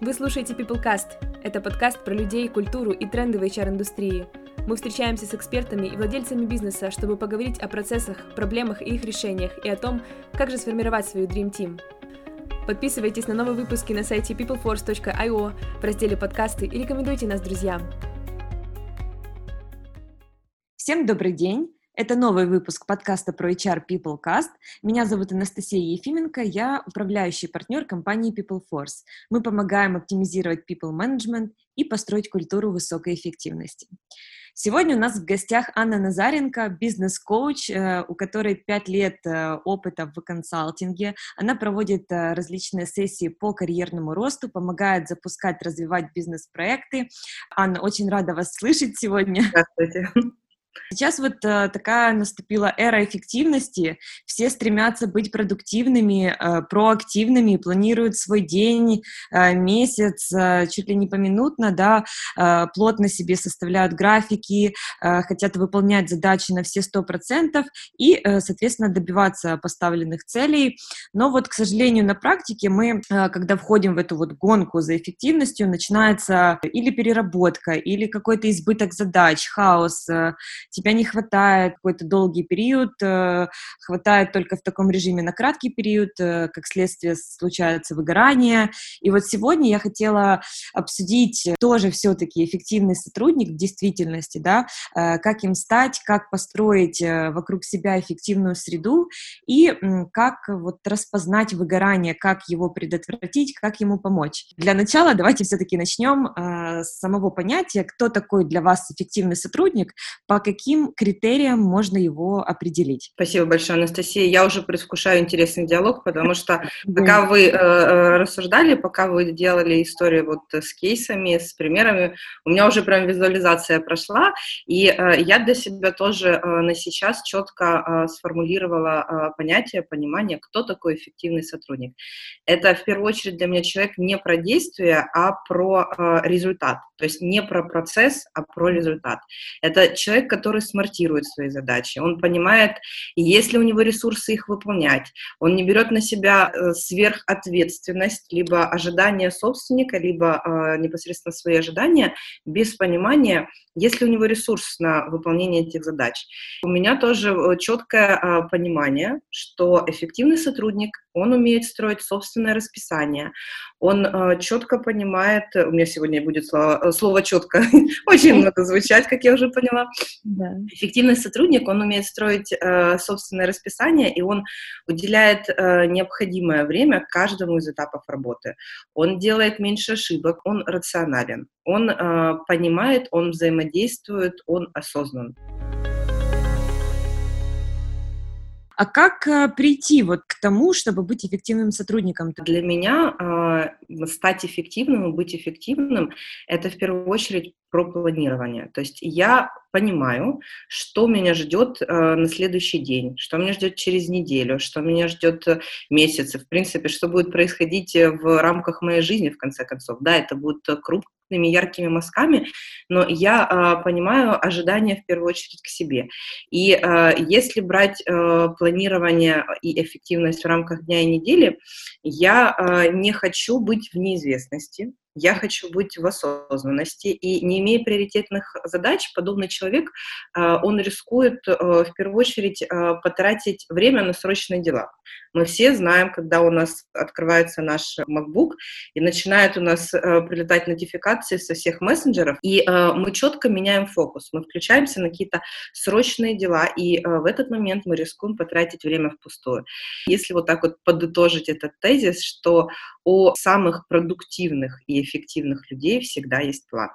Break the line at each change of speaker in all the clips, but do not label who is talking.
Вы слушаете PeopleCast. Это подкаст про людей, культуру и тренды в HR-индустрии. Мы встречаемся с экспертами и владельцами бизнеса, чтобы поговорить о процессах, проблемах и их решениях, и о том, как же сформировать свою Dream Team. Подписывайтесь на новые выпуски на сайте peopleforce.io в разделе «Подкасты» и рекомендуйте нас друзьям.
Всем добрый день! Это новый выпуск подкаста про HR PeopleCast. Меня зовут Анастасия Ефименко, я управляющий партнер компании PeopleForce. Мы помогаем оптимизировать people management и построить культуру высокой эффективности. Сегодня у нас в гостях Анна Назаренко, бизнес-коуч, э, у которой 5 лет э, опыта в консалтинге. Она проводит э, различные сессии по карьерному росту, помогает запускать, развивать бизнес-проекты. Анна, очень рада вас слышать сегодня.
Здравствуйте.
Сейчас вот э, такая наступила эра эффективности, все стремятся быть продуктивными, э, проактивными, планируют свой день, э, месяц, э, чуть ли не поминутно, да, э, плотно себе составляют графики, э, хотят выполнять задачи на все сто процентов и, э, соответственно, добиваться поставленных целей. Но вот, к сожалению, на практике мы, э, когда входим в эту вот гонку за эффективностью, начинается или переработка, или какой-то избыток задач, хаос, э, тебя не хватает какой-то долгий период, э, хватает только в таком режиме на краткий период, э, как следствие случается выгорание. И вот сегодня я хотела обсудить тоже все-таки эффективный сотрудник в действительности, да, э, как им стать, как построить вокруг себя эффективную среду и как вот распознать выгорание, как его предотвратить, как ему помочь. Для начала давайте все-таки начнем с самого понятия, кто такой для вас эффективный сотрудник, по каким каким критериям можно его определить?
Спасибо большое, Анастасия. Я уже предвкушаю интересный диалог, потому что пока вы э, э, рассуждали, пока вы делали историю вот с кейсами, с примерами, у меня уже прям визуализация прошла, и э, я для себя тоже на сейчас четко сформулировала понятие, понимание, кто такой эффективный сотрудник. Это в первую очередь для меня человек не про действие, а про результат. То есть не про процесс, а про результат. Это человек, который смартирует свои задачи, он понимает, есть ли у него ресурсы их выполнять, он не берет на себя э, сверхответственность, либо ожидания собственника, либо э, непосредственно свои ожидания, без понимания, есть ли у него ресурс на выполнение этих задач. У меня тоже э, четкое понимание, что эффективный сотрудник, он умеет строить собственное расписание, он э, четко понимает, у меня сегодня будет слово, слово четко, очень много звучать, как я уже поняла, да. Эффективный сотрудник, он умеет строить э, собственное расписание, и он уделяет э, необходимое время каждому из этапов работы. Он делает меньше ошибок, он рационален, он э, понимает, он взаимодействует, он осознан.
А как э, прийти вот к тому, чтобы быть эффективным сотрудником?
Для меня э, стать эффективным и быть эффективным – это в первую очередь про планирование. То есть я понимаю, что меня ждет э, на следующий день, что меня ждет через неделю, что меня ждет э, месяцы, в принципе, что будет происходить э, в рамках моей жизни, в конце концов. Да, это будут э, крупными, яркими мазками, но я э, понимаю ожидания в первую очередь к себе. И э, если брать э, планирование и эффективность в рамках дня и недели, я э, не хочу быть в неизвестности, я хочу быть в осознанности, и не имея приоритетных задач, подобный человек, он рискует в первую очередь потратить время на срочные дела. Мы все знаем, когда у нас открывается наш MacBook и начинают у нас э, прилетать нотификации со всех мессенджеров, и э, мы четко меняем фокус, мы включаемся на какие-то срочные дела, и в этот момент мы рискуем потратить время впустую. Если вот так вот подытожить этот тезис, что у самых продуктивных и эффективных людей всегда есть план.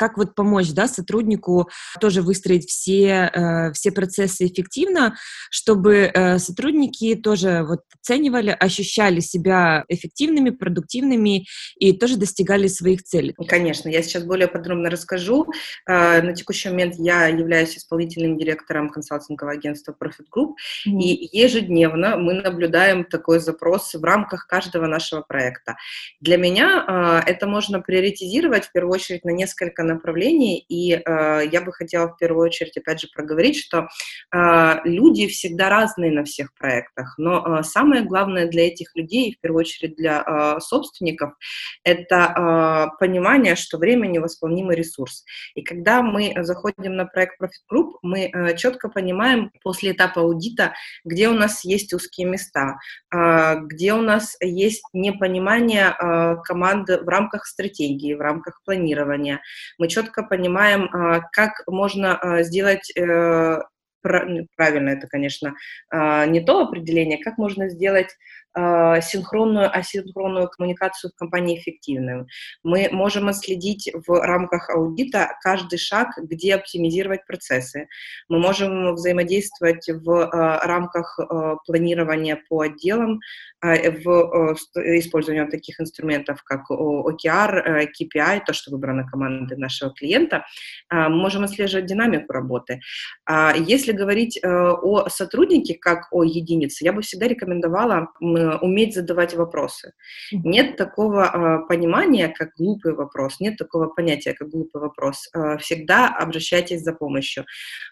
Как вот помочь да, сотруднику тоже выстроить все, э, все процессы эффективно, чтобы э, сотрудники тоже вот оценивали, ощущали себя эффективными, продуктивными и тоже достигали своих целей.
Конечно, я сейчас более подробно расскажу. Э, на текущий момент я являюсь исполнительным директором консалтингового агентства Profit Group, mm-hmm. и ежедневно мы наблюдаем такой запрос в рамках каждого нашего проекта. Для меня э, это можно приоритизировать в первую очередь на несколько направлении, и э, я бы хотела в первую очередь, опять же, проговорить, что э, люди всегда разные на всех проектах, но э, самое главное для этих людей, в первую очередь для э, собственников, это э, понимание, что время невосполнимый ресурс. И когда мы заходим на проект Profit Group, мы э, четко понимаем после этапа аудита, где у нас есть узкие места, э, где у нас есть непонимание э, команды в рамках стратегии, в рамках планирования. Мы четко понимаем, э, как можно э, сделать э, правильно это, конечно, э, не то определение, как можно сделать синхронную, асинхронную коммуникацию в компании эффективную. Мы можем отследить в рамках аудита каждый шаг, где оптимизировать процессы. Мы можем взаимодействовать в э, рамках э, планирования по отделам, э, в э, использовании таких инструментов, как OKR, э, KPI, то, что выбрано командой нашего клиента. Э, мы можем отслеживать динамику работы. А если говорить э, о сотруднике как о единице, я бы всегда рекомендовала Э, уметь задавать вопросы. Нет такого э, понимания, как глупый вопрос, нет такого понятия, как глупый вопрос. Э, всегда обращайтесь за помощью.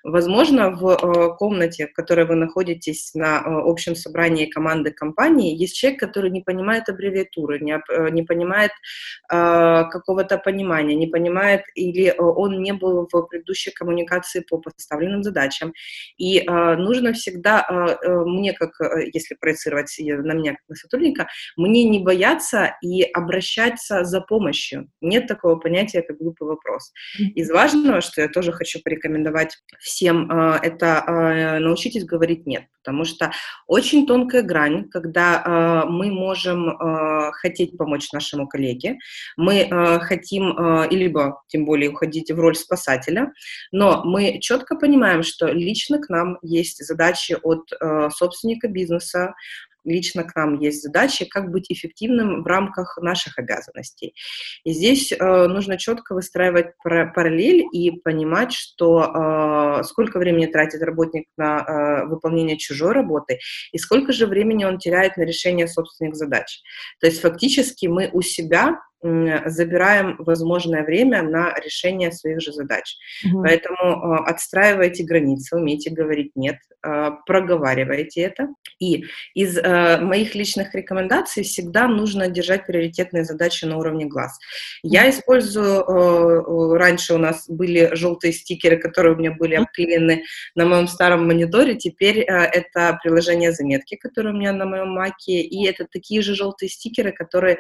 Возможно, в э, комнате, в которой вы находитесь на общем собрании команды компании, есть человек, который не понимает аббревиатуры, не, не понимает какого-то понимания, не понимает или он не был в предыдущей коммуникации по поставленным задачам. И нужно всегда, мне как, если проецировать на меня как на сотрудника, мне не бояться и обращаться за помощью. Нет такого понятия, как глупый вопрос. Из важного, что я тоже хочу порекомендовать всем, э, это э, научитесь говорить «нет», потому что очень тонкая грань, когда э, мы можем хотеть помочь нашему коллеге, мы хотим, либо тем более уходить в роль спасателя, но мы четко понимаем, что лично к нам есть задачи от собственника бизнеса, лично к нам есть задачи, как быть эффективным в рамках наших обязанностей. И здесь э, нужно четко выстраивать параллель и понимать, что э, сколько времени тратит работник на э, выполнение чужой работы и сколько же времени он теряет на решение собственных задач. То есть фактически мы у себя забираем возможное время на решение своих же задач. Угу. Поэтому э, отстраивайте границы, умейте говорить нет, э, проговаривайте это. И из э, моих личных рекомендаций всегда нужно держать приоритетные задачи на уровне глаз. Я использую, э, раньше у нас были желтые стикеры, которые у меня были обклеены на моем старом мониторе, теперь э, это приложение заметки, которое у меня на моем маке, и это такие же желтые стикеры, которые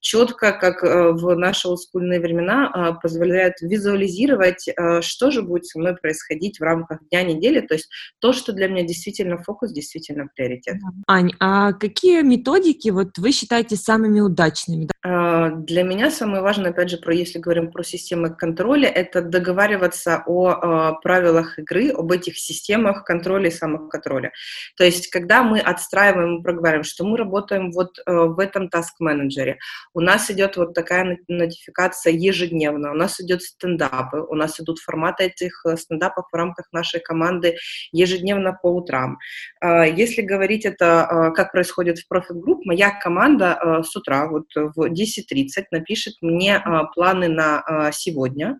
четко, как Э, в наши олдскульные времена а, позволяют визуализировать, э, что же будет со мной происходить в рамках дня, недели, то есть то, что для меня действительно фокус, действительно приоритет.
Ань, а какие методики вот вы считаете самыми удачными?
А, для меня самое важное, опять же, про, если говорим про системы контроля, это договариваться о а, правилах игры, об этих системах контроля и самоконтроля. То есть, когда мы отстраиваем, мы проговариваем, что мы работаем вот э, в этом task-менеджере, у нас идет вот такая нотификация ежедневно, у нас идет стендапы, у нас идут форматы этих э, стендапов в рамках нашей команды ежедневно по утрам. А, если говорить это, как происходит в Profit Group, моя команда с утра, вот в 10.30 напишет мне а, планы на а, сегодня,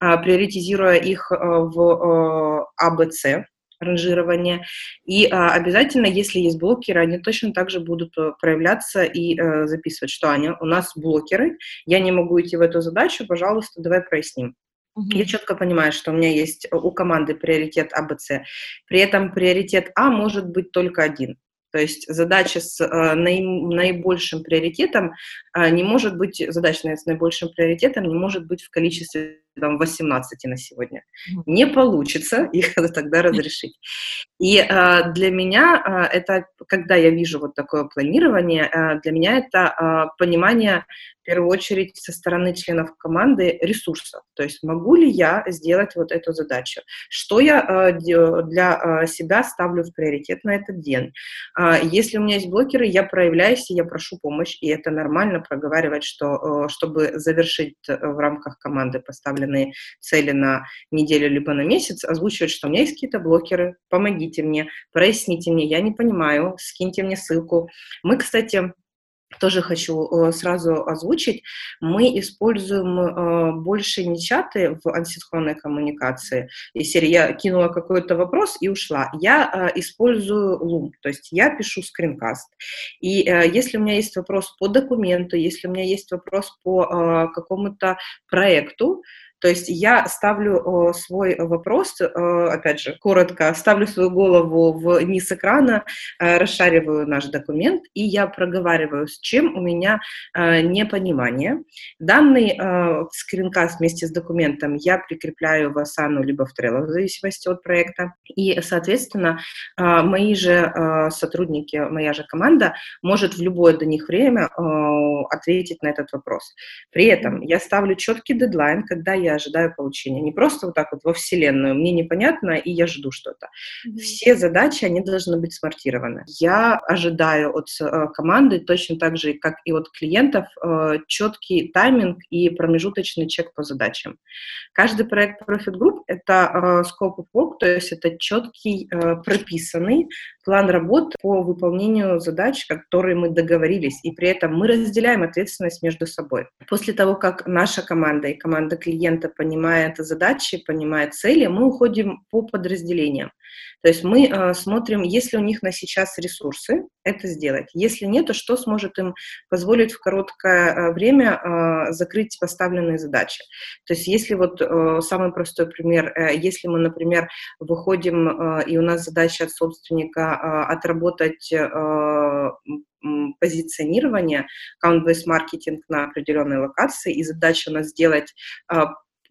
а, приоритизируя их в АБЦ, ранжирование. И а, обязательно, если есть блокеры, они точно так же будут э, проявляться и а, записывать, что Аня, у нас блокеры, я не могу идти в эту задачу, пожалуйста, давай проясним. Угу. Я четко понимаю, что у меня есть у команды приоритет АБЦ. При этом приоритет А может быть только один. То есть задача с э, наибольшим приоритетом э, не может быть, задача с наибольшим приоритетом не может быть в количестве там, 18 на сегодня. Не получится их тогда разрешить. И э, для меня э, это, когда я вижу вот такое планирование, э, для меня это э, понимание в первую очередь со стороны членов команды ресурсов. То есть могу ли я сделать вот эту задачу? Что я э, для себя ставлю в приоритет на этот день? Э, если у меня есть блокеры, я проявляюсь, и я прошу помощь, и это нормально проговаривать, что э, чтобы завершить э, в рамках команды поставленные цели на неделю либо на месяц, озвучивать, что у меня есть какие-то блокеры, помогите мне, проясните мне, я не понимаю, скиньте мне ссылку. Мы, кстати, тоже хочу э, сразу озвучить, мы используем э, больше не чаты в асинхронной коммуникации. И серии я кинула какой-то вопрос и ушла. Я э, использую Loom, то есть я пишу скринкаст. И если у меня есть вопрос по документу, если у меня есть вопрос по какому-то проекту, то есть я ставлю свой вопрос, опять же, коротко, ставлю свою голову вниз экрана, э, расшариваю наш документ, и я проговариваю, с чем у меня э, непонимание. Данный э, скринкаст вместе с документом я прикрепляю в Asana либо в Trello, в зависимости от проекта. И, соответственно, мои же сотрудники, моя же команда может в любое до них время ответить на этот вопрос. При этом я ставлю четкий дедлайн, когда я ожидаю получения. Не просто вот так вот во Вселенную, мне непонятно, и я жду что-то. Mm-hmm. Все задачи, они должны быть смартированы. Я ожидаю от э, команды, точно так же, как и от клиентов, э, четкий тайминг и промежуточный чек по задачам. Каждый проект Profit Group — это э, scope of work, то есть это четкий, э, прописанный план работ по выполнению задач, которые мы договорились, и при этом мы разделяем ответственность между собой. После того, как наша команда и команда клиента понимает задачи, понимает цели, мы уходим по подразделениям. То есть мы э, смотрим, есть ли у них на сейчас ресурсы это сделать. Если нет, то что сможет им позволить в короткое э, время э, закрыть поставленные задачи. То есть если вот э, самый простой пример, э, если мы, например, выходим, э, и у нас задача от собственника э, отработать э, позиционирование, account-based маркетинг на определенной локации, и задача у нас сделать э,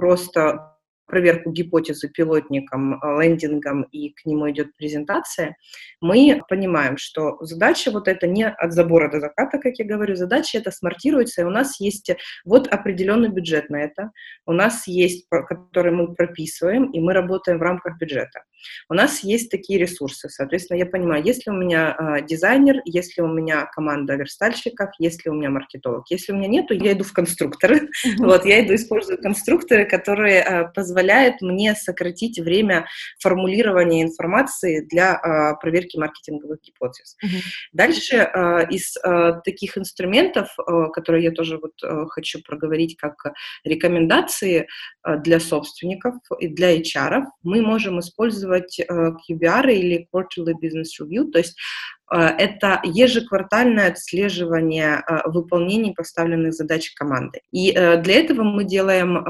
просто проверку гипотезы пилотником, э, лендингом, и к нему идет презентация, мы понимаем, что задача вот это не от забора до заката, как я говорю, задача это смартируется, и у нас есть вот определенный бюджет на это, у нас есть, который мы прописываем, и мы работаем в рамках бюджета. У нас есть такие ресурсы, соответственно, я понимаю, если у меня э, дизайнер, если у меня команда верстальщиков, если у меня маркетолог, если у меня нету, я иду в конструкторы, вот, я иду использую конструкторы, которые э, позволяют мне сократить время формулирования информации для э, проверки маркетинговых гипотез. Дальше э, из э, таких инструментов, э, которые я тоже вот э, хочу проговорить как рекомендации э, для собственников и для HR, мы можем использовать использовать QBR или Quarterly Business Review, то есть Э, это ежеквартальное отслеживание э, выполнения поставленных задач команды. И э, для этого мы делаем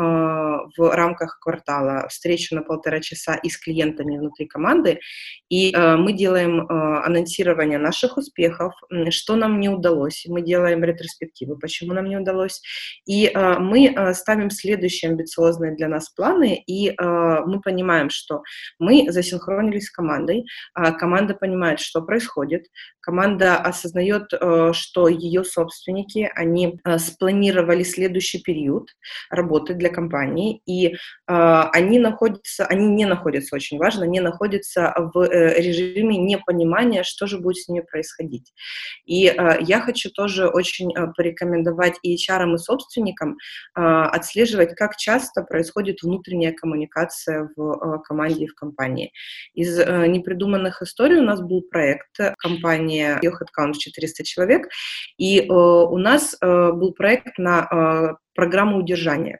в рамках квартала встречу на полтора часа и с клиентами внутри команды, и мы делаем анонсирование наших успехов, что нам не удалось, мы делаем ретроспективы, почему нам не удалось, и мы ставим следующие амбициозные для нас планы, и мы понимаем, что мы засинхронились с командой, а команда понимает, что происходит, команда осознает, э, что ее собственники, они э, спланировали следующий период работы для компании, и э, они находятся, они не находятся, очень важно, не находятся в режиме непонимания, что же будет с ними происходить. И я хочу тоже очень порекомендовать и HR, и собственникам отслеживать, как часто происходит внутренняя коммуникация в команде и в компании. Из непридуманных историй у нас был проект компания ее headcount 400 человек, и э, у нас э, был проект на э, программу удержания.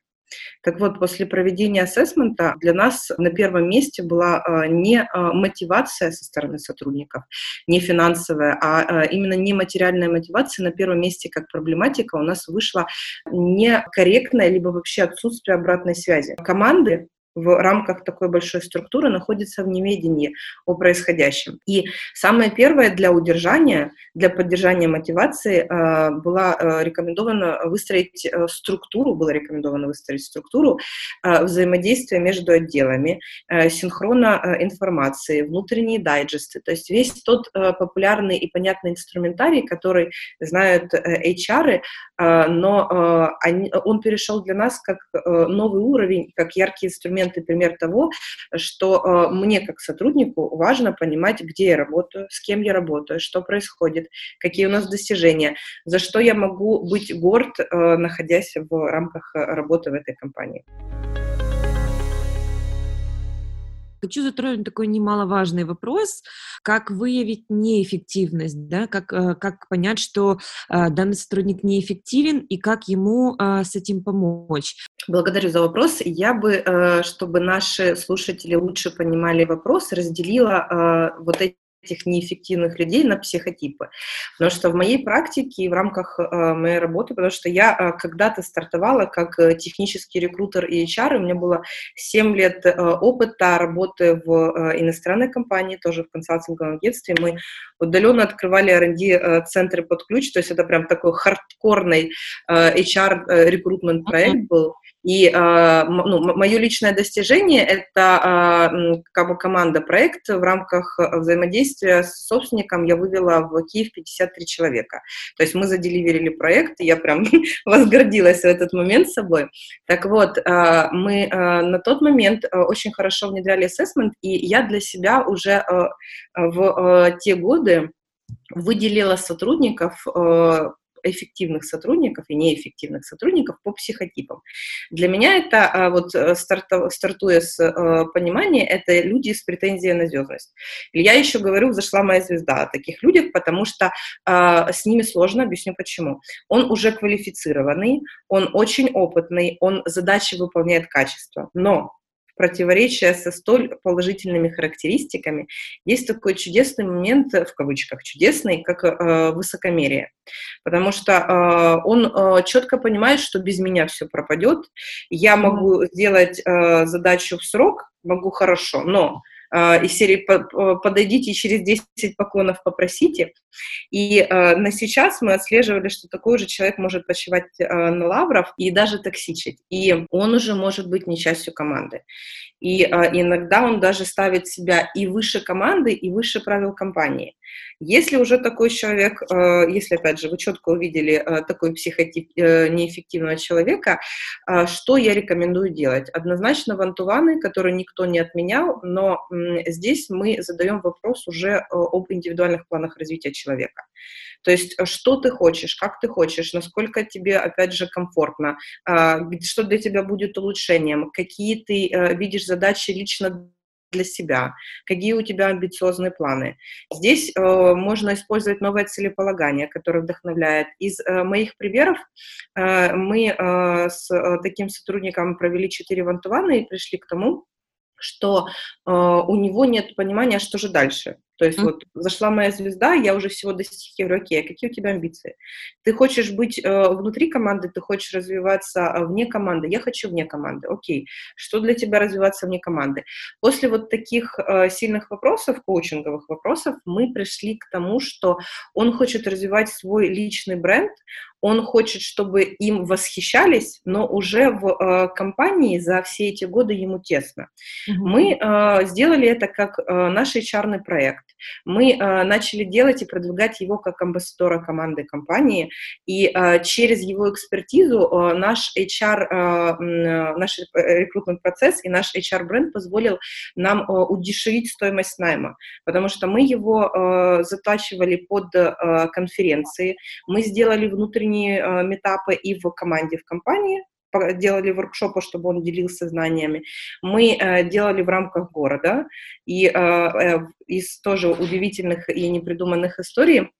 Так вот, после проведения ассессмента для нас на первом месте была не мотивация со стороны сотрудников, не финансовая, а именно не материальная мотивация. На первом месте как проблематика у нас вышла некорректная, либо вообще отсутствие обратной связи. Команды в рамках такой большой структуры находится в неведении о происходящем. И самое первое для удержания, для поддержания мотивации э, была э, рекомендовано выстроить э, структуру, было рекомендовано выстроить структуру взаимодействия между отделами, синхрона информации, внутренние дайджесты, то есть весь тот популярный и понятный инструментарий, который знают HR, но он перешел для нас как новый уровень, как яркий инструмент инструменты, пример того, что э, мне как сотруднику важно понимать, где я работаю, с кем я работаю, что происходит, какие у нас достижения, за что я могу быть горд, э, находясь в рамках работы в этой компании.
Хочу затронуть такой немаловажный вопрос, как выявить неэффективность, да, как, э, как понять, что э, данный сотрудник неэффективен и как ему э, с этим помочь.
Благодарю за вопрос. Я бы, чтобы наши слушатели лучше понимали вопрос, разделила вот эти этих неэффективных людей на психотипы. Потому что в моей практике и в рамках э, моей работы, потому что я э, когда-то стартовала как э, технический рекрутер и HR, у меня было 7 лет опыта работы в иностранной компании, тоже в консалтинговом агентстве. Мы удаленно открывали R&D-центры под ключ, то есть это прям такой хардкорный HR-рекрутмент проект был. И э, ну, мое личное достижение – это э, как бы команда проект в рамках взаимодействия с собственником я вывела в Киев 53 человека. То есть мы заделиверили проект, и я прям возгордилась в этот момент собой. Так вот, э, мы э, на тот момент э, очень хорошо внедряли ассессмент, и я для себя уже э, в э, те годы выделила сотрудников э, эффективных сотрудников и неэффективных сотрудников по психотипам. Для меня это, а, вот э, стартуя с э, понимания, это люди с претензией на звездность. Я еще говорю, зашла моя звезда о таких людях, потому что а, с ними сложно, объясню почему. Он уже квалифицированный, он очень опытный, он задачи выполняет качество, но противоречия со столь положительными характеристиками, есть такой чудесный момент, в кавычках чудесный, как э, высокомерие. Потому что э, он э, четко понимает, что без меня все пропадет, я могу сделать э, задачу в срок, могу хорошо, но э, из серии «Подойдите через 10 поклонов попросите». И э, на сейчас мы отслеживали, что такой же человек может почивать э, на лавров и даже токсичить. И он уже может быть не частью команды. И иногда он даже ставит себя и выше команды, и выше правил компании. Если уже такой человек, если, опять же, вы четко увидели такой психотип неэффективного человека, что я рекомендую делать? Однозначно вантуваны, которые никто не отменял, но здесь мы задаем вопрос уже э, об индивидуальных планах развития человека. То есть, э, что ты хочешь, как ты хочешь, насколько тебе, опять же, комфортно, что для тебя будет улучшением, какие ты э, видишь задачи лично для себя, какие у тебя амбициозные планы. Здесь э, можно использовать новое целеполагание, которое вдохновляет. Из э, моих примеров э, мы э, с э, таким сотрудником провели 4 вантувана и пришли к тому, что э, у него нет понимания, что же дальше. То есть mm-hmm. вот зашла моя звезда, я уже всего достиг, я говорю, окей, а какие у тебя амбиции? Ты хочешь быть э, внутри команды, ты хочешь развиваться э, вне команды, я хочу вне команды, окей. Что для тебя развиваться вне команды? После вот таких э, сильных вопросов, коучинговых вопросов, мы пришли к тому, что он хочет развивать свой личный бренд, он хочет, чтобы им восхищались, но уже в э, компании за все эти годы ему тесно. Mm-hmm. Мы э, сделали это как э, наш HR проект мы э, начали делать и продвигать его как амбассадора команды компании, и э, через его экспертизу э, наш HR, э, наш рекрутмент процесс и наш HR бренд позволил нам э, удешевить стоимость найма, потому что мы его э, затачивали под э, конференции, мы сделали внутренние э, метапы и в команде, в компании, делали воркшопы, чтобы он делился знаниями. Мы э, делали в рамках города, и э, э, из тоже удивительных и непридуманных историй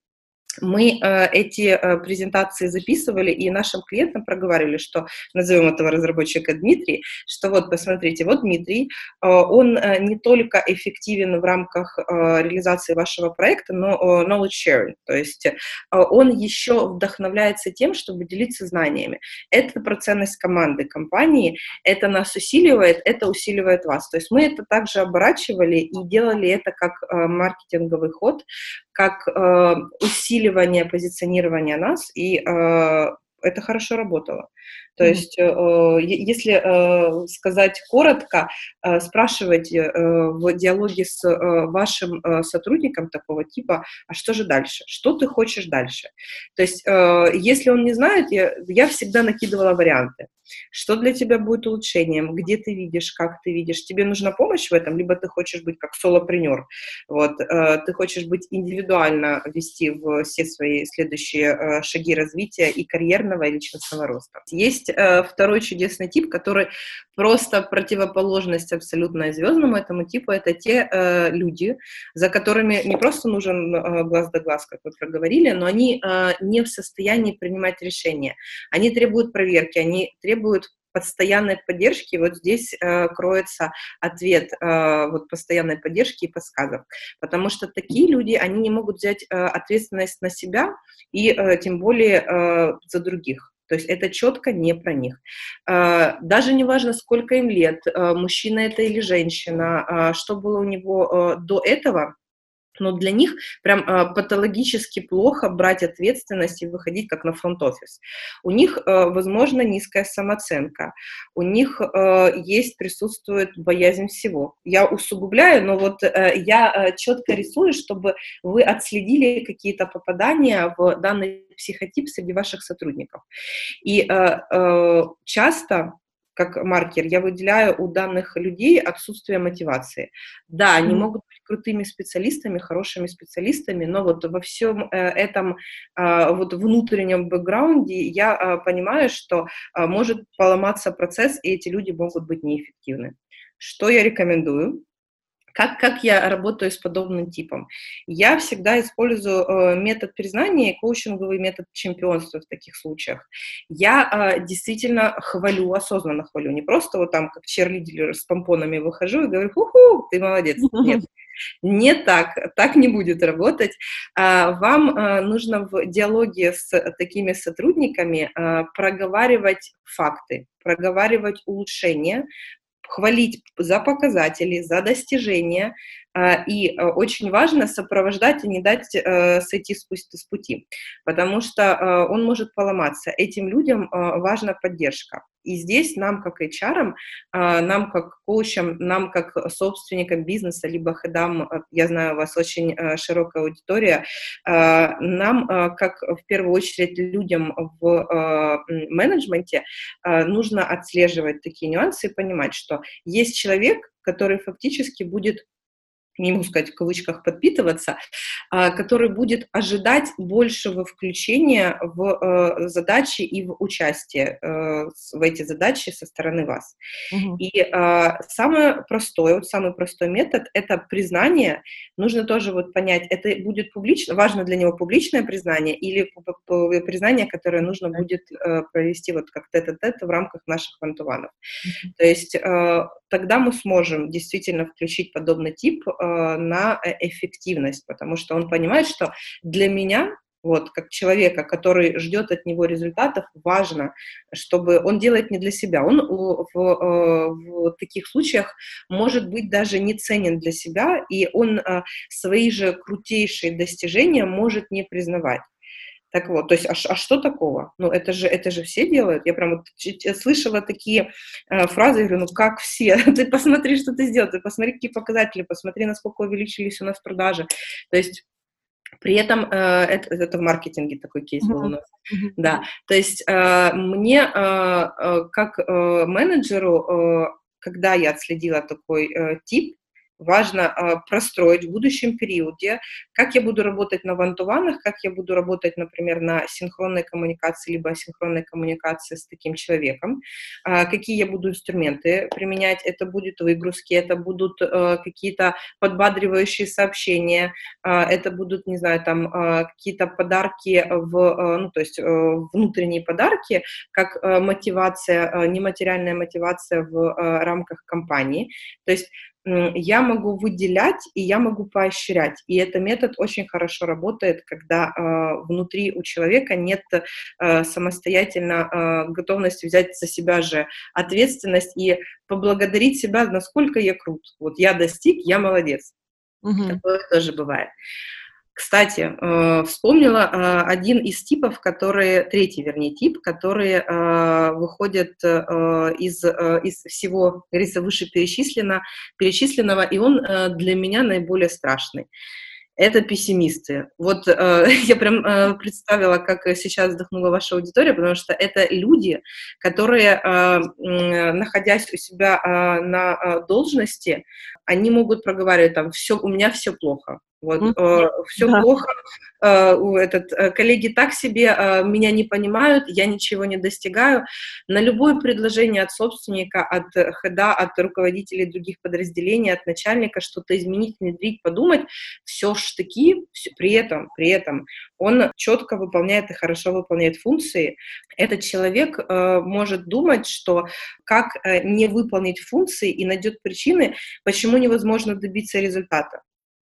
мы э, эти э, презентации записывали и нашим клиентам проговаривали, что назовем этого разработчика Дмитрий, что вот посмотрите, вот Дмитрий, э, он не только эффективен в рамках реализации вашего проекта, но knowledge sharing, то есть он еще вдохновляется тем, чтобы делиться знаниями. Это про ценность команды, компании, это нас усиливает, это усиливает вас. То есть мы это также оборачивали и делали это как маркетинговый ход, как э, усиливание позиционирования нас, и э, это хорошо работало. То mm-hmm. есть, э, если э, сказать коротко, э, спрашивать э, в диалоге с э, вашим э, сотрудником такого типа, а что же дальше? Что ты хочешь дальше? То есть, э, если он не знает, я, я всегда накидывала варианты. Что для тебя будет улучшением? Где ты видишь? Как ты видишь? Тебе нужна помощь в этом? Либо ты хочешь быть как солопренер. Вот, э, ты хочешь быть индивидуально вести в все свои следующие э, шаги развития и карьерно, карьерного и личностного роста. Есть э, второй чудесный тип, который просто противоположность абсолютно звездному этому типу. Это те э, люди, за которыми не просто нужен э, глаз да глаз, как вы проговорили, но они э, не в состоянии принимать решения. Они требуют проверки, они требуют постоянной поддержки, вот здесь э, кроется ответ э, вот постоянной поддержки и подсказок, потому что такие люди, они не могут взять э, ответственность на себя и э, тем более э, за других. То есть это четко не про них. Э, даже не важно, сколько им лет, э, мужчина это или женщина, э, что было у него до этого, но для них прям э, патологически плохо брать ответственность и выходить как на фронт-офис. У них, э, возможно, низкая самооценка, у них э, есть, присутствует боязнь всего. Я усугубляю, но вот э, я э, четко рисую, чтобы вы отследили какие-то попадания в данный психотип среди ваших сотрудников. И э, э, часто как маркер, я выделяю у данных людей отсутствие мотивации. Да, они могут быть крутыми специалистами, хорошими специалистами, но вот во всем э, этом а, вот внутреннем бэкграунде я а, понимаю, что а, может поломаться процесс, и эти люди могут быть неэффективны. Что я рекомендую? Как, как я работаю с подобным типом? Я всегда использую э, метод признания и коучинговый метод чемпионства в таких случаях. Я э, действительно хвалю, осознанно хвалю, не просто вот там как черлидер с помпонами выхожу и говорю, ху-ху, ты молодец. Нет, не так, так не будет работать. А, вам э, нужно в диалоге с такими сотрудниками э, проговаривать факты, проговаривать улучшения, хвалить за показатели, за достижения, и э, очень важно сопровождать и не дать э, сойти с пути, потому что э, он может поломаться. Этим людям важна поддержка. И здесь нам, как HR, нам, как коучам, нам, как собственникам бизнеса, либо хедам, я знаю, у вас очень широкая аудитория, нам, как в первую очередь людям в менеджменте, нужно отслеживать такие нюансы и понимать, что есть человек, который фактически будет не могу сказать в кавычках, подпитываться, а, который будет ожидать большего включения в э, задачи и в участие э, в эти задачи со стороны вас. Угу. И а, самое простое, вот самый простой метод – это признание. Нужно тоже вот понять, это будет публично, важно для него публичное признание или признание, которое нужно будет э, провести вот как тет-а-тет в рамках наших вантуванов. Угу. То есть тогда мы сможем действительно включить подобный тип на э, эффективность, потому что он понимает, что для меня вот, как человека, который ждет от него результатов, важно, чтобы он делает не для себя. Он в, в, э, в таких случаях может быть даже не ценен для себя, и он свои же крутейшие достижения может не признавать. Так вот, то есть, а, а что такого? Ну, это же, это же все делают. Я прям вот слышала такие э, фразы, говорю, ну, как все? ты посмотри, что ты сделал, ты посмотри, какие показатели, посмотри, насколько увеличились у нас продажи. То есть, при этом э, это, это в маркетинге такой кейс был у нас. Mm-hmm. Да, то есть э, мне э, э, как э, менеджеру, э, когда я отследила такой э, тип, важно э, простроить в будущем периоде, как я буду работать на вантуванах, как я буду работать, например, на синхронной коммуникации, либо асинхронной коммуникации с таким человеком, э, какие я буду инструменты применять, это будут выгрузки, это будут э, какие-то подбадривающие сообщения, э, это будут, не знаю, там какие-то подарки, в, э, ну, то есть э, внутренние подарки, как мотивация, нематериальная мотивация в рамках компании. То есть я могу выделять и я могу поощрять. И этот метод очень хорошо работает, когда э, внутри у человека нет э, самостоятельно э, готовности взять за себя же ответственность и поблагодарить себя, насколько я крут. Вот я достиг, я молодец. Угу. Такое тоже бывает. Кстати, э, вспомнила э, один из типов, которые, третий, вернее, тип, которые э, выходят из, из всего, говорится, вышеперечисленно, перечисленного, и он для меня наиболее страшный. Это пессимисты. Вот э, я прям э, представила, как сейчас вдохнула ваша аудитория, потому что это люди, которые, э, находясь у себя э, на должности, они могут проговаривать там, все, у меня все плохо, Вот, mm-hmm. э, все да. плохо, э, этот, э, коллеги так себе, э, меня не понимают, я ничего не достигаю. На любое предложение от собственника, от хеда, от руководителей других подразделений, от начальника что-то изменить, внедрить, подумать, все штыки, все, при этом, при этом он четко выполняет и хорошо выполняет функции. Этот человек э, может думать, что как э, не выполнить функции и найдет причины, почему невозможно добиться результата.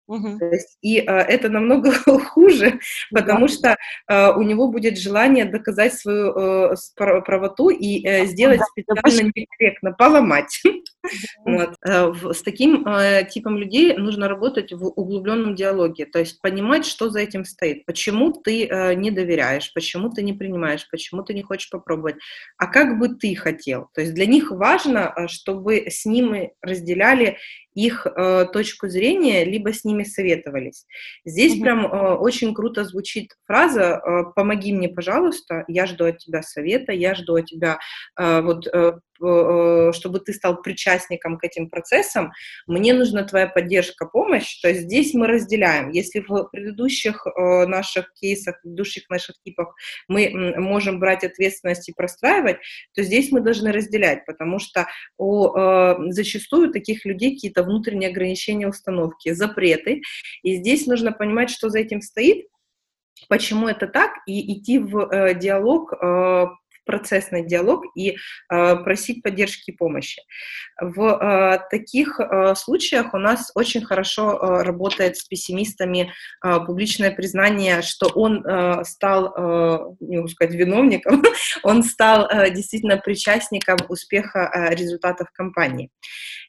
Угу. есть, и э, это намного хуже, потому да. что э, у него будет желание доказать свою э, правоту и э, сделать да, специально некорректно, поломать. вот. э, с таким э, типом людей нужно работать в углубленном диалоге, то есть понимать, что за этим стоит, почему ты э, не доверяешь, почему ты не принимаешь, почему ты не хочешь попробовать, а как бы ты хотел. То есть для них важно, чтобы с ними разделяли их э, точку зрения, либо с ними советовались. Здесь mm-hmm. прям э, очень круто звучит фраза э, «помоги мне, пожалуйста, я жду от тебя совета, я жду от тебя э, вот Э, чтобы ты стал причастником к этим процессам, мне нужна твоя поддержка, помощь. То есть здесь мы разделяем. Если в предыдущих э, наших кейсах, предыдущих наших типах мы можем брать ответственность и простраивать, то здесь мы должны разделять, потому что у, э, зачастую таких людей какие-то внутренние ограничения установки, запреты. И здесь нужно понимать, что за этим стоит, почему это так, и идти в э, диалог э, процессный диалог и э, просить поддержки и помощи. В э, таких э, случаях у нас очень хорошо э, работает с пессимистами э, публичное признание, что он э, стал, э, не могу сказать, виновником, он стал э, действительно причастником успеха э, результатов компании.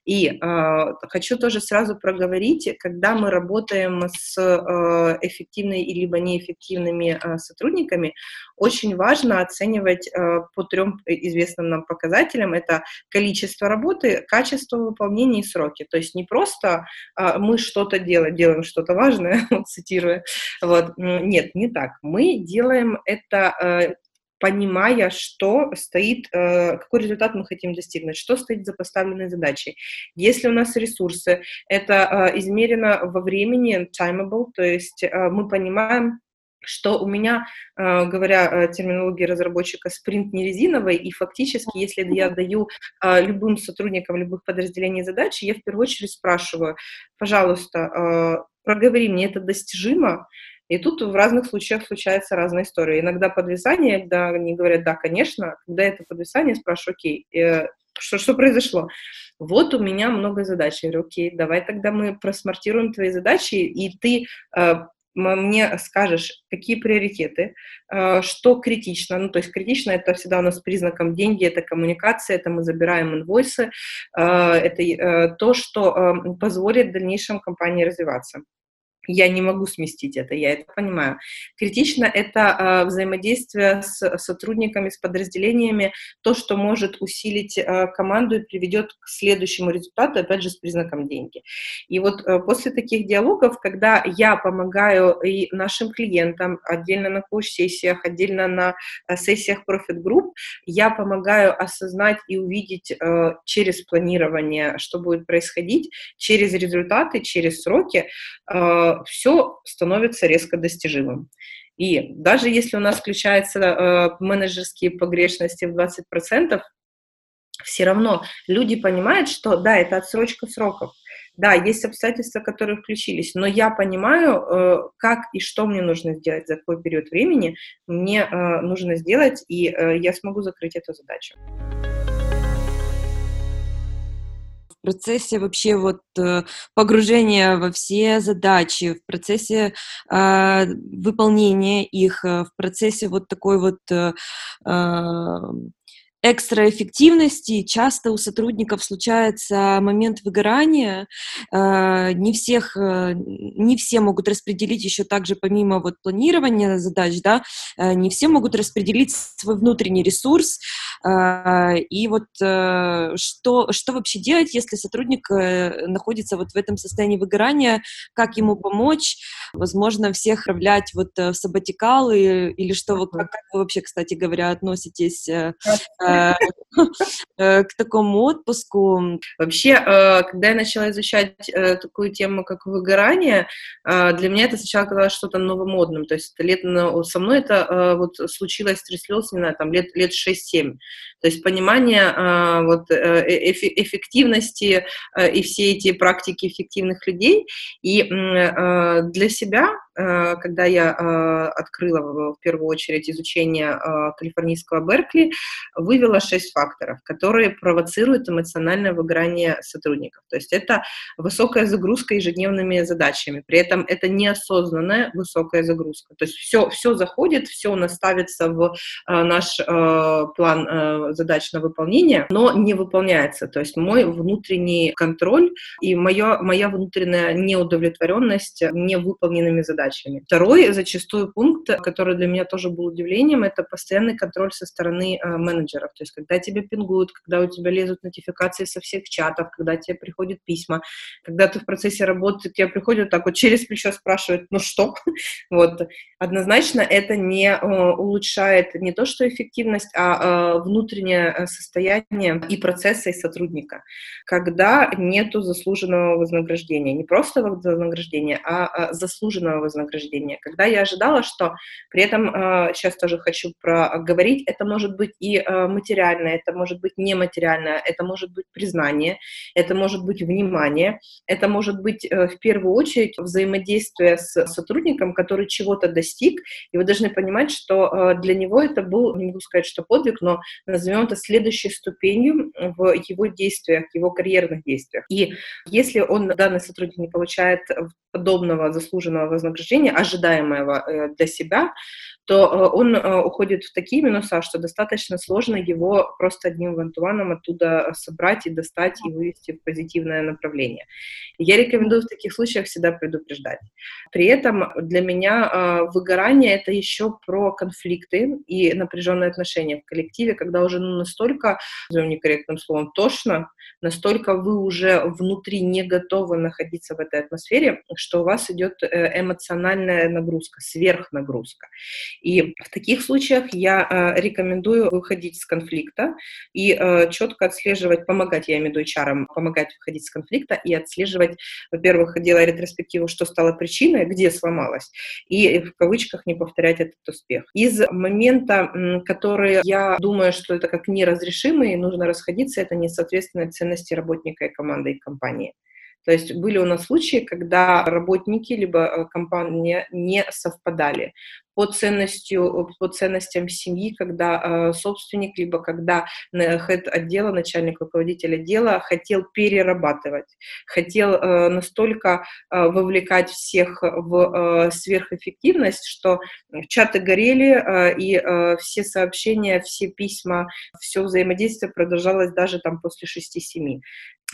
И э, хочу тоже сразу проговорить, когда мы работаем с э, эффективными либо неэффективными э, сотрудниками, очень важно оценивать э, по трем известным нам показателям. Это количество работы, качество выполнения и сроки. То есть не просто э, мы что-то делаем, делаем что-то важное, цитируя. Вот. Нет, не так. Мы делаем это э, понимая, что стоит, э, какой результат мы хотим достигнуть, что стоит за поставленной задачей. Если у нас ресурсы, это э, измерено во времени, timeable, то есть э, мы понимаем, что у меня, говоря терминологией разработчика, спринт не резиновый, и фактически, если я даю любым сотрудникам любых подразделений задачи, я в первую очередь спрашиваю, пожалуйста, проговори мне, это достижимо, и тут в разных случаях случается разная история. Иногда подвисание, когда они говорят, да, конечно, когда это подвисание, спрашиваю, окей, э, что, что произошло? Вот у меня много задач. Я говорю, окей, давай тогда мы просмартируем твои задачи, и ты э, мне скажешь, какие приоритеты, э, что критично. Ну, то есть критично это всегда у нас признаком деньги, это коммуникация, это мы забираем инвойсы, э, это э, то, что позволит в дальнейшем компании развиваться я не могу сместить это, я это понимаю. Критично это э, взаимодействие с сотрудниками, с подразделениями, то, что может усилить э, команду и приведет к следующему результату, опять же, с признаком деньги. И вот э, после таких диалогов, когда я помогаю и нашим клиентам, отдельно на коуч-сессиях, отдельно на э, сессиях Profit Group, я помогаю осознать и увидеть э, через планирование, что будет происходить, через результаты, через сроки, э, все становится резко достижимым. И даже если у нас включаются э, менеджерские погрешности в 20%, все равно люди понимают, что да, это отсрочка сроков. Да, есть обстоятельства, которые включились, но я понимаю, э, как и что мне нужно сделать, за какой период времени мне э, нужно сделать, и э, я смогу закрыть эту задачу
в процессе вообще вот э, погружения во все задачи, в процессе э, выполнения их, э, в процессе вот такой вот э, экстраэффективности. Часто у сотрудников случается момент выгорания. Э, не всех, э, не все могут распределить еще также помимо вот планирования задач, да, э, не все могут распределить свой внутренний ресурс. И вот что, что вообще делать, если сотрудник находится вот в этом состоянии выгорания, как ему помочь, возможно, всех отправлять вот в сабатикалы или что, как, как вы вообще, кстати говоря, относитесь к такому отпуску?
Вообще, когда я начала изучать такую тему, как выгорание, для меня это сначала казалось что-то новомодным. То есть лет со мной это вот случилось, тряслось, не знаю, там лет, лет 6-7. То есть понимание вот эффективности и все эти практики эффективных людей. И для себя Э, когда я э, открыла в первую очередь изучение э, калифорнийского Беркли, вывела шесть факторов, которые провоцируют эмоциональное выгорание сотрудников. То есть это высокая загрузка ежедневными задачами, при этом это неосознанная высокая загрузка. То есть все, все заходит, все у нас ставится в наш план задач на выполнение, но не выполняется. То есть мой внутренний контроль и моя, моя внутренняя неудовлетворенность невыполненными задачами задачами. Второй зачастую пункт, который для меня тоже был удивлением, это постоянный контроль со стороны э, менеджеров. То есть когда тебе пингуют, когда у тебя лезут нотификации со всех чатов, когда тебе приходят письма, когда ты в процессе работы, тебе приходят так вот через плечо спрашивают, ну что? вот. Однозначно это не э, улучшает не то, что эффективность, а э, внутреннее состояние и процесса и сотрудника. Когда нету заслуженного вознаграждения, не просто вознаграждения, а заслуженного вознаграждения. Когда я ожидала, что при этом, сейчас э, тоже хочу проговорить, это может быть и э, материальное, это может быть нематериальное, это может быть признание, это может быть внимание, это может быть э, в первую очередь взаимодействие с сотрудником, который чего-то достиг, и вы должны понимать, что для него это был, не могу сказать, что подвиг, но назовем это следующей ступенью в его действиях, его карьерных действиях. И если он, данный сотрудник, не получает подобного заслуженного вознаграждения, ожидаемого э, для себя, то э, он э, уходит в такие минуса, что достаточно сложно его просто одним вантуваном оттуда собрать и достать и вывести в позитивное направление. Я рекомендую в таких случаях всегда предупреждать. При этом для меня выгорание — это еще про конфликты и напряженные отношения в коллективе, когда уже ну, настолько, назовем некорректным словом, тошно, настолько вы уже внутри не готовы находиться в этой атмосфере, что у вас идет эмоциональная нагрузка, сверхнагрузка. И в таких случаях я э, рекомендую выходить из конфликта и э, четко отслеживать, помогать, я имею в виду HR, помогать выходить из конфликта и отслеживать, во-первых, делая ретроспективу, что стало причиной, где сломалось, и в кавычках не повторять этот успех. Из момента, который я думаю, что это как неразрешимый, нужно расходиться, это несоответственно ценности работника и команды и компании. То есть были у нас случаи, когда работники либо э, компания не совпадали по ценностью, по ценностям семьи, когда э, собственник, либо когда хед отдела, начальник руководитель отдела хотел перерабатывать, хотел э, настолько э, вовлекать всех в э, сверхэффективность, что чаты горели, э, и э, все сообщения, все письма, все взаимодействие продолжалось даже там после 6-7.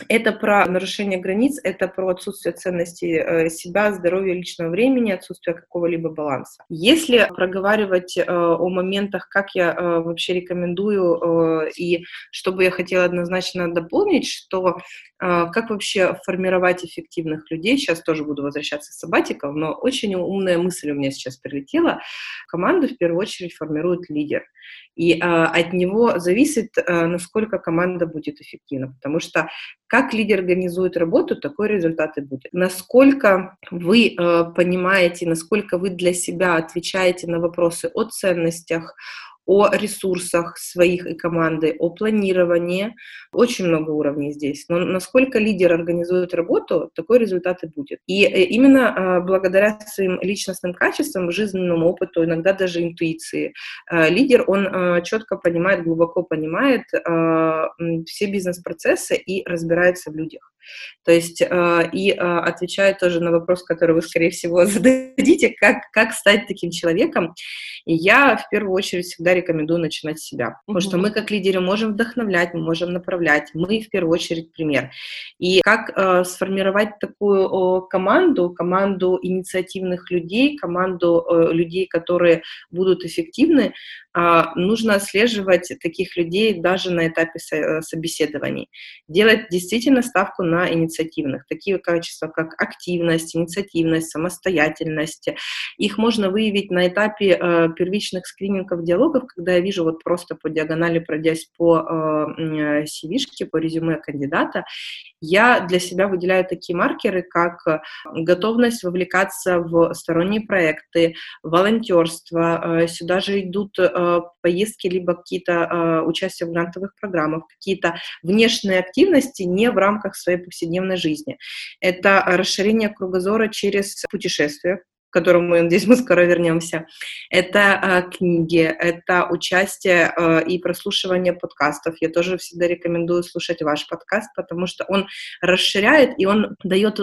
Это про нарушение границ, это про отсутствие ценности э, себя, здоровья, личного времени, отсутствие какого-либо баланса. Если проговаривать э, о моментах, как я э, вообще рекомендую и что бы я хотела однозначно дополнить, что как вообще формировать эффективных людей, сейчас тоже буду возвращаться с сабатиков, но очень умная мысль у меня сейчас прилетела. Команду в первую очередь формирует лидер. И от него зависит, насколько команда будет эффективна, потому что как лидер организует работу, такой результат и будет. Насколько вы а, понимаете, насколько вы для себя отвечаете на вопросы о ценностях, о ресурсах своих и команды, о планировании. Очень много уровней здесь. Но насколько лидер организует работу, такой результат и будет. И э, именно а, благодаря своим личностным качествам, жизненному опыту, иногда даже интуиции, а, лидер, он а, четко понимает, глубоко понимает все бизнес-процессы и разбирается в людях. То есть и отвечает тоже на вопрос, который вы, скорее всего, зададите, как, как стать таким человеком. И я в первую очередь всегда рекомендую начинать с себя, потому что мы как лидеры можем вдохновлять, мы можем направлять, мы в первую очередь пример. И как э, сформировать такую команду, команду инициативных людей, команду людей, которые будут эффективны, а, нужно отслеживать таких людей даже на этапе собеседований. Делать действительно ставку на на инициативных. Такие качества, как активность, инициативность, самостоятельность. Их можно выявить на этапе э, первичных скринингов диалогов, когда я вижу вот просто по диагонали, пройдясь по э, CV-шке, по резюме кандидата, я для себя выделяю такие маркеры, как готовность вовлекаться в сторонние проекты, волонтерство, сюда же идут поездки, либо какие-то участия в грантовых программах, какие-то внешние активности не в рамках своей повседневной жизни. Это расширение кругозора через путешествия, которому, надеюсь, мы скоро вернемся. Это э, книги, это участие э, и прослушивание подкастов. Я тоже всегда рекомендую слушать ваш подкаст, потому что он расширяет и он дает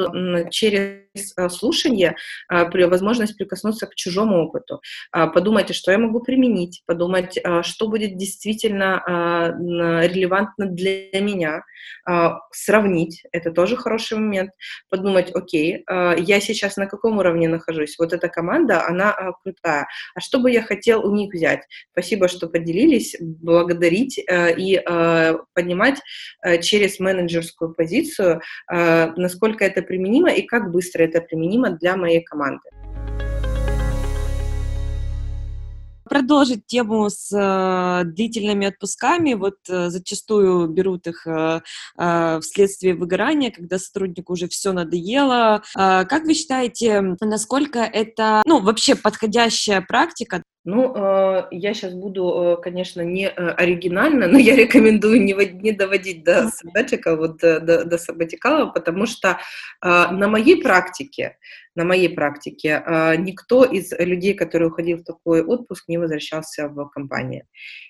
через слушание э, возможность прикоснуться к чужому опыту. Э, подумайте, что я могу применить, подумать, э, что будет действительно э, релевантно для меня, э, сравнить, это тоже хороший момент, подумать, окей, э, я сейчас на каком уровне нахожусь, вот эта команда, она а, крутая. А что бы я хотел у них взять? Спасибо, что поделились, благодарить э, и э, поднимать э, через менеджерскую позицию, э, насколько это применимо и как быстро это применимо для моей команды.
продолжить тему с э, длительными отпусками. Вот э, зачастую берут их э, э, вследствие выгорания, когда сотруднику уже все надоело. Э, как вы считаете, насколько это, ну, вообще подходящая практика
ну, э, я сейчас буду, э, конечно, не э, оригинально, но я рекомендую не, доводить до сабатика, вот до, до, до сабатикала, потому что на моей практике, на моей практике никто из людей, который уходил в такой отпуск, не возвращался в компанию.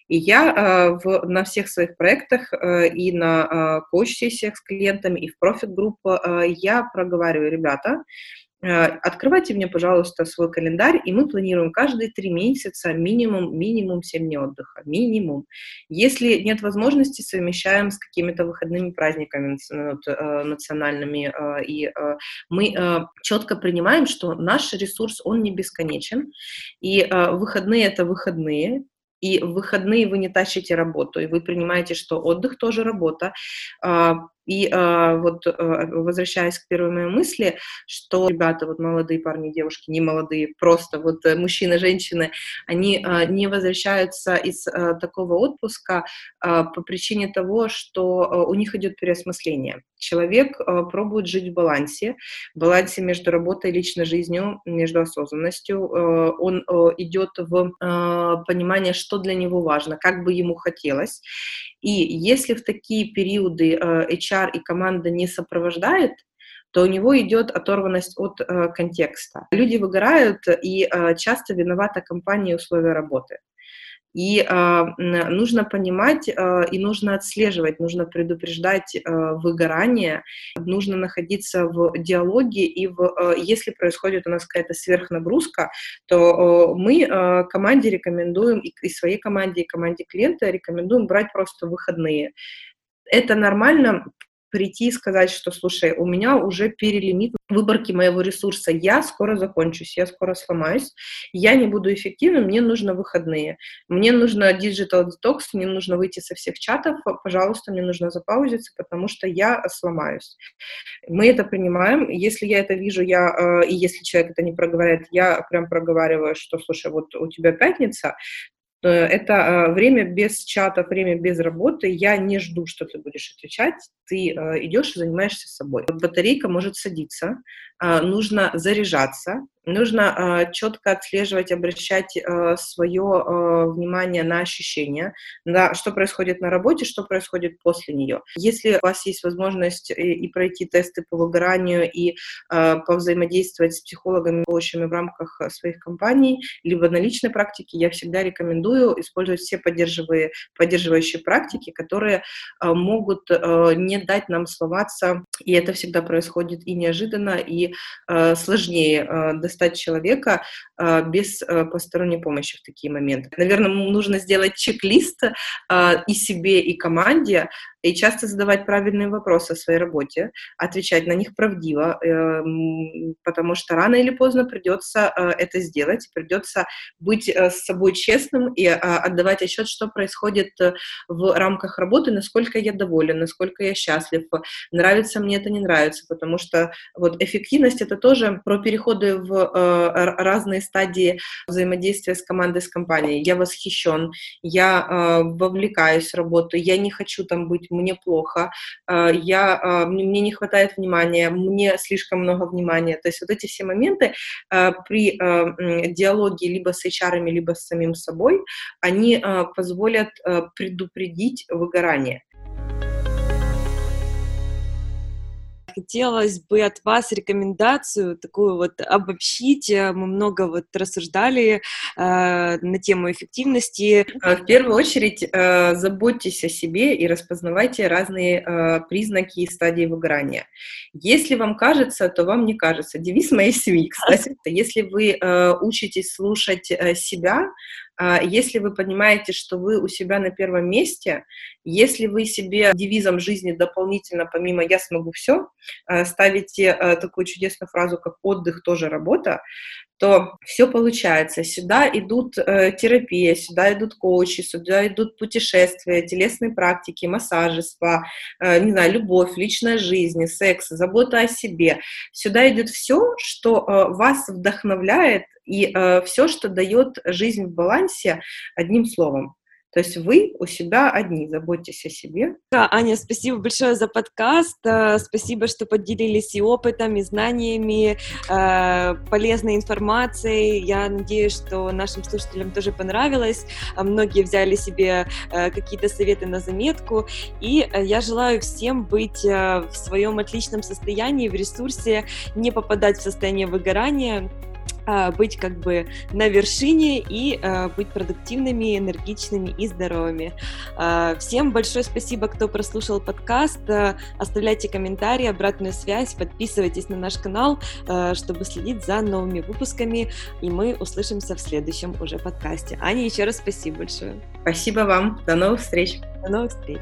И я в, на всех своих проектах и на коуч-сессиях с клиентами, и в Profit Group я проговариваю, ребята, Э, открывайте мне, пожалуйста, свой календарь, и мы планируем каждые три месяца минимум, минимум 7 дней отдыха, минимум. Если нет возможности, совмещаем с какими-то выходными праздниками э, национальными, э, и мы четко принимаем, что наш ресурс, он не бесконечен, и выходные — это выходные, и в выходные вы не тащите работу, и вы принимаете, что отдых тоже работа. И э, вот э, возвращаясь к первой моей мысли, что ребята, вот молодые парни, девушки, не молодые, просто вот э, мужчины, женщины, они э, не возвращаются из э, такого отпуска э, по причине того, что э, у них идет переосмысление. Человек э, пробует жить в балансе, в балансе между работой и личной жизнью, между осознанностью. Э, он э, идет в э, понимание, что для него важно, как бы ему хотелось. И если в такие периоды э, HR и команда не сопровождает, то у него идет оторванность от э, контекста. Люди выгорают, и э, часто виновата компания и условия работы. И э, нужно понимать э, и нужно отслеживать, нужно предупреждать э, выгорание, нужно находиться в диалоге. И в, э, если происходит у нас какая-то сверхнагрузка, то э, мы э, команде рекомендуем, и, и своей команде, и команде клиента рекомендуем брать просто выходные. Это нормально, прийти и сказать, что, слушай, у меня уже перелимит выборки моего ресурса, я скоро закончусь, я скоро сломаюсь, я не буду эффективным, мне нужно выходные, мне нужно digital detox, мне нужно выйти со всех чатов, пожалуйста, мне нужно запаузиться, потому что я сломаюсь. Мы это принимаем, если я это вижу, я, э, и если человек это не проговаривает, я прям проговариваю, что, слушай, вот у тебя пятница, это э, время без чата, время без работы. Я не жду, что ты будешь отвечать. Ты э, идешь и занимаешься собой. Батарейка может садиться, нужно заряжаться, нужно э, четко отслеживать, обращать э, свое э, внимание на ощущения, на что происходит на работе, что происходит после нее. Если у вас есть возможность и, пройти тесты по выгоранию, и э, повзаимодействовать с психологами, коучами в рамках своих компаний, либо на личной практике, я всегда рекомендую использовать все поддерживающие, поддерживающие практики, которые э, могут э, не дать нам сломаться, и это всегда происходит и неожиданно, и э, сложнее э, достать человека а, без а, посторонней помощи в такие моменты. Наверное, нужно сделать чек-лист а, и себе, и команде, и часто задавать правильные вопросы о своей работе, отвечать на них правдиво, эм, потому что рано или поздно придется это сделать, придется быть э, с собой честным и отдавать отчет, что происходит э, в рамках работы, насколько я доволен, насколько я счастлив, нравится мне мне это не нравится, потому что вот эффективность это тоже про переходы в э, разные стадии взаимодействия с командой, с компанией. Я восхищен, я э, вовлекаюсь в работу, я не хочу там быть, мне плохо, э, я, э, мне не хватает внимания, мне слишком много внимания. То есть вот эти все моменты э, при э, диалоге либо с HR, либо с самим собой, они э, позволят э, предупредить выгорание.
Хотелось бы от вас рекомендацию такую вот обобщить. Э, мы много вот рассуждали э, на тему эффективности.
Э, в первую очередь э, заботьтесь о себе и распознавайте разные э, признаки и стадии выгорания. Если вам кажется, то вам не кажется. Девиз моей семьи, кстати. Если вы э, учитесь слушать э, себя, если вы понимаете, что вы у себя на первом месте, если вы себе девизом жизни дополнительно, помимо «я смогу все», а, ставите а, такую чудесную фразу, как «отдых тоже работа», то все получается. Сюда идут э, терапия, сюда идут коучи, сюда идут путешествия, телесные практики, массажи, спа, э, не знаю, любовь, личная жизнь, секс, забота о себе. Сюда идет все, что э, вас вдохновляет и э, все, что дает жизнь в балансе, одним словом. То есть вы у себя одни, заботьтесь о себе.
Да, Аня, спасибо большое за подкаст, э, спасибо, что поделились и опытом, и знаниями, э, полезной информацией. Я надеюсь, что нашим слушателям тоже понравилось. А многие взяли себе э, какие-то советы на заметку. И я желаю всем быть в своем отличном состоянии, в ресурсе, не попадать в состояние выгорания, быть как бы на вершине и а, быть продуктивными, энергичными и здоровыми. А, всем большое спасибо, кто прослушал подкаст. Оставляйте комментарии, обратную связь, подписывайтесь на наш канал, чтобы следить за новыми выпусками, и мы услышимся в следующем уже подкасте. Аня, еще раз спасибо большое.
Спасибо вам. До новых встреч.
До новых встреч.